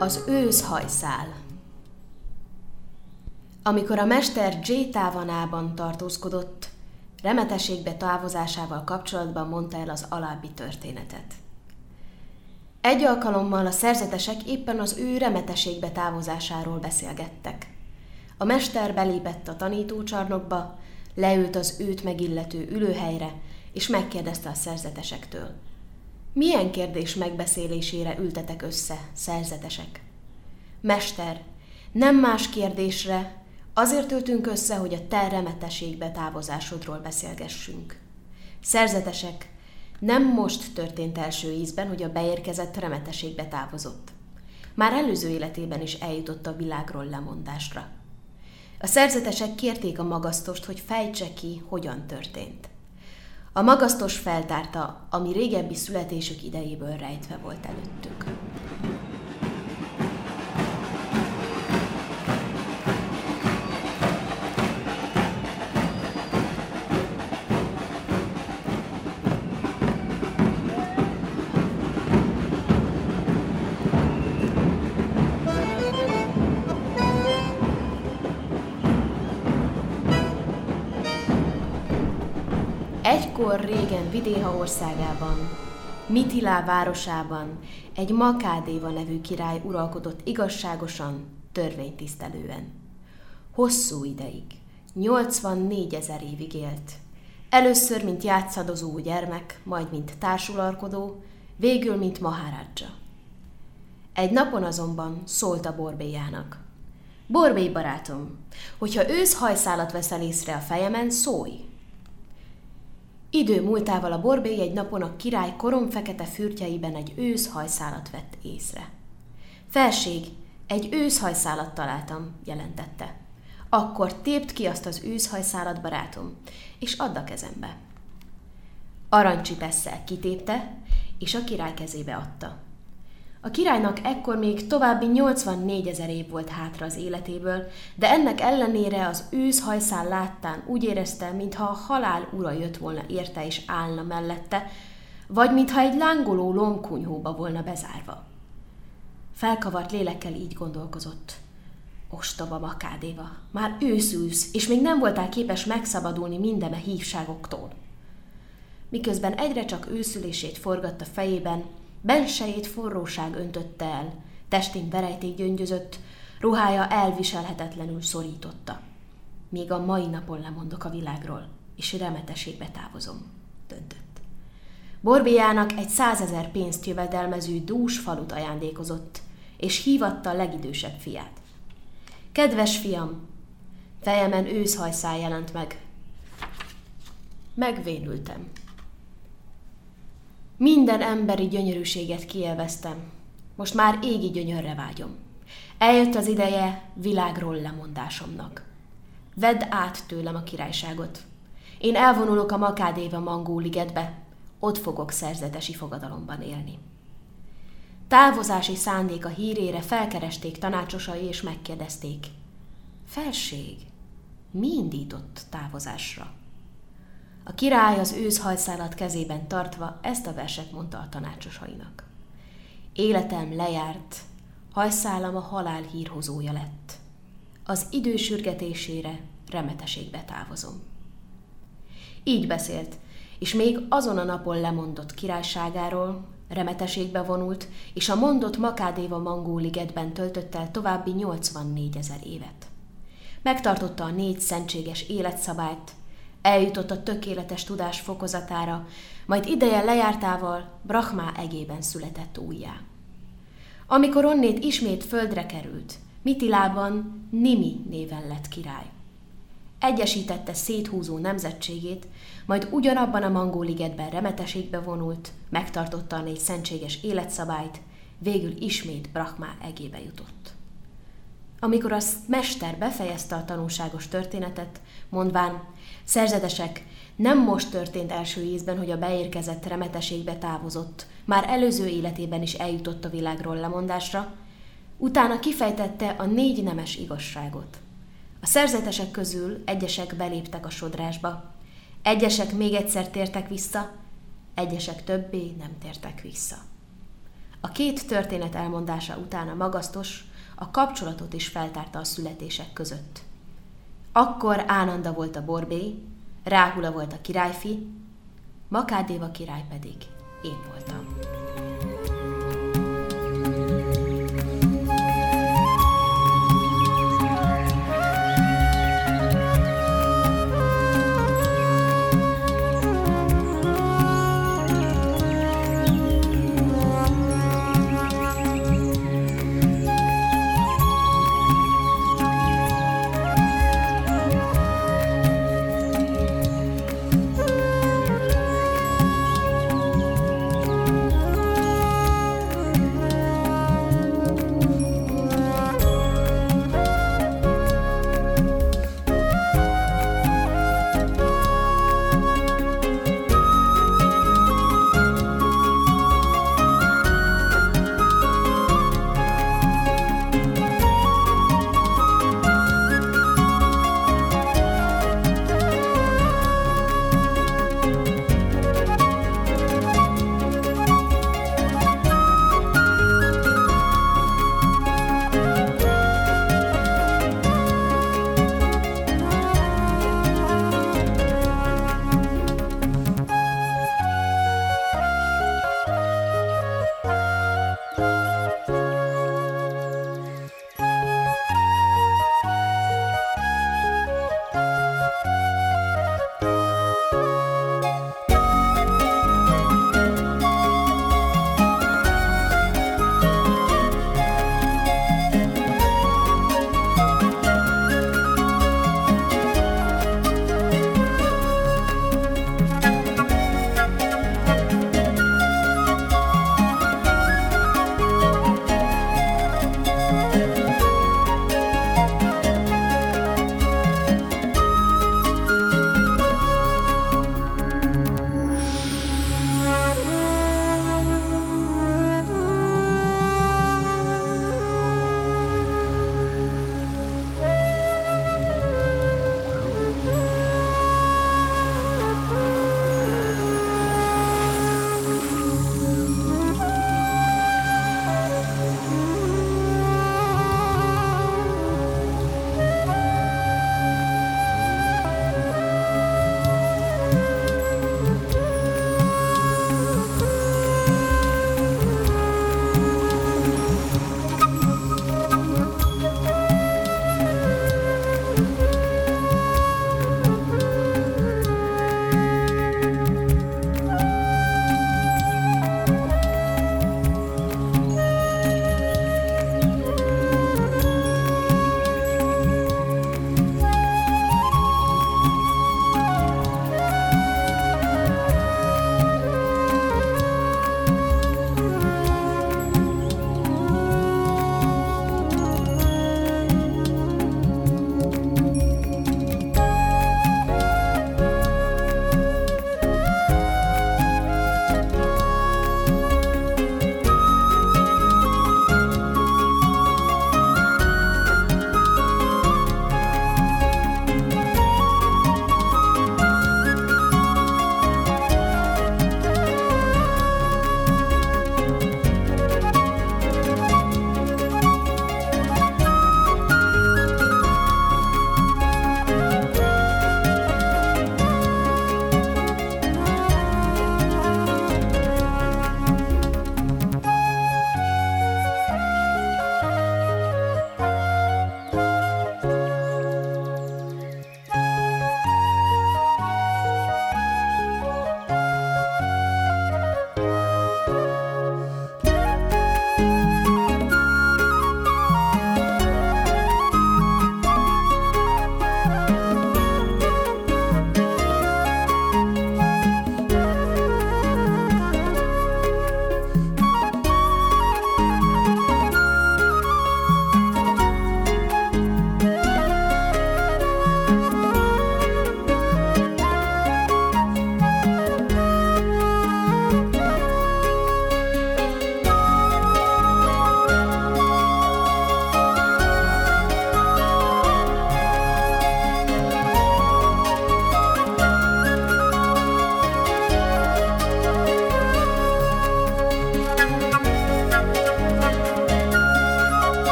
Az ősz hajszál Amikor a mester J távanában tartózkodott, remeteségbe távozásával kapcsolatban mondta el az alábbi történetet. Egy alkalommal a szerzetesek éppen az ő remeteségbe távozásáról beszélgettek. A mester belépett a tanítócsarnokba, leült az őt megillető ülőhelyre, és megkérdezte a szerzetesektől – milyen kérdés megbeszélésére ültetek össze, szerzetesek? Mester, nem más kérdésre, azért ültünk össze, hogy a te remeteségbe távozásodról beszélgessünk. Szerzetesek, nem most történt első ízben, hogy a beérkezett remeteségbe távozott. Már előző életében is eljutott a világról lemondásra. A szerzetesek kérték a magasztost, hogy fejtse ki, hogyan történt. A magasztos feltárta, ami régebbi születésük idejéből rejtve volt előttük. Egykor régen Vidéha országában, Mitilá városában egy Makádéva nevű király uralkodott igazságosan, törvénytisztelően. Hosszú ideig, 84 ezer évig élt. Először, mint játszadozó gyermek, majd mint társularkodó, végül, mint mahárádzsa. Egy napon azonban szólt a borbéjának. Borbély barátom, hogyha ősz hajszálat veszel észre a fejemen, szólj! Idő múltával a borbély egy napon a király koromfekete fürtjeiben egy őszhajszálat vett észre. Felség, egy őszhajszálat találtam, jelentette. Akkor tépt ki azt az őszhajszálat, barátom, és add a kezembe. Arancsipesszel kitépte, és a király kezébe adta. A királynak ekkor még további 84 ezer év volt hátra az életéből, de ennek ellenére az ősz hajszál láttán úgy érezte, mintha a halál ura jött volna érte és állna mellette, vagy mintha egy lángoló lomkunyhóba volna bezárva. Felkavart lélekkel így gondolkozott. Ostoba makádéva, már őszülsz, és még nem voltál képes megszabadulni mindeme hívságoktól. Miközben egyre csak őszülését forgatta fejében, Bensejét forróság öntötte el, testén verejték gyöngyözött, ruhája elviselhetetlenül szorította. Még a mai napon lemondok a világról, és remeteségbe távozom, döntött. Borbéjának egy százezer pénzt jövedelmező dús falut ajándékozott, és hívatta a legidősebb fiát. Kedves fiam, fejemen őszhajszál jelent meg. Megvénültem. Minden emberi gyönyörűséget kielveztem. Most már égi gyönyörre vágyom. Eljött az ideje világról lemondásomnak. Vedd át tőlem a királyságot. Én elvonulok a Makádéva Mangó ligetbe, ott fogok szerzetesi fogadalomban élni. Távozási szándéka hírére felkeresték tanácsosai és megkérdezték. Felség, mi indított távozásra? A király az őszhajszálat kezében tartva ezt a verset mondta a tanácsosainak. Életem lejárt, hajszálam a halál hírhozója lett. Az idő sürgetésére remeteségbe távozom. Így beszélt, és még azon a napon lemondott királyságáról, remeteségbe vonult, és a mondott Makádéva Mangó ligetben töltött el további 84 ezer évet. Megtartotta a négy szentséges életszabályt, Eljutott a tökéletes tudás fokozatára, majd ideje lejártával Brahmá egében született újjá. Amikor onnét ismét földre került, Mitilában Nimi néven lett király. Egyesítette széthúzó nemzetségét, majd ugyanabban a Mangóligetben remeteségbe vonult, megtartotta a négy szentséges életszabályt, végül ismét Brahmá egébe jutott. Amikor a mester befejezte a tanulságos történetet, mondván, Szerzetesek, nem most történt első ízben, hogy a beérkezett remeteségbe távozott, már előző életében is eljutott a világról lemondásra, utána kifejtette a négy nemes igazságot. A szerzetesek közül egyesek beléptek a sodrásba, egyesek még egyszer tértek vissza, egyesek többé nem tértek vissza. A két történet elmondása után a magasztos a kapcsolatot is feltárta a születések között. Akkor Ánanda volt a borbé, Ráhula volt a királyfi, Makádéva király pedig én voltam.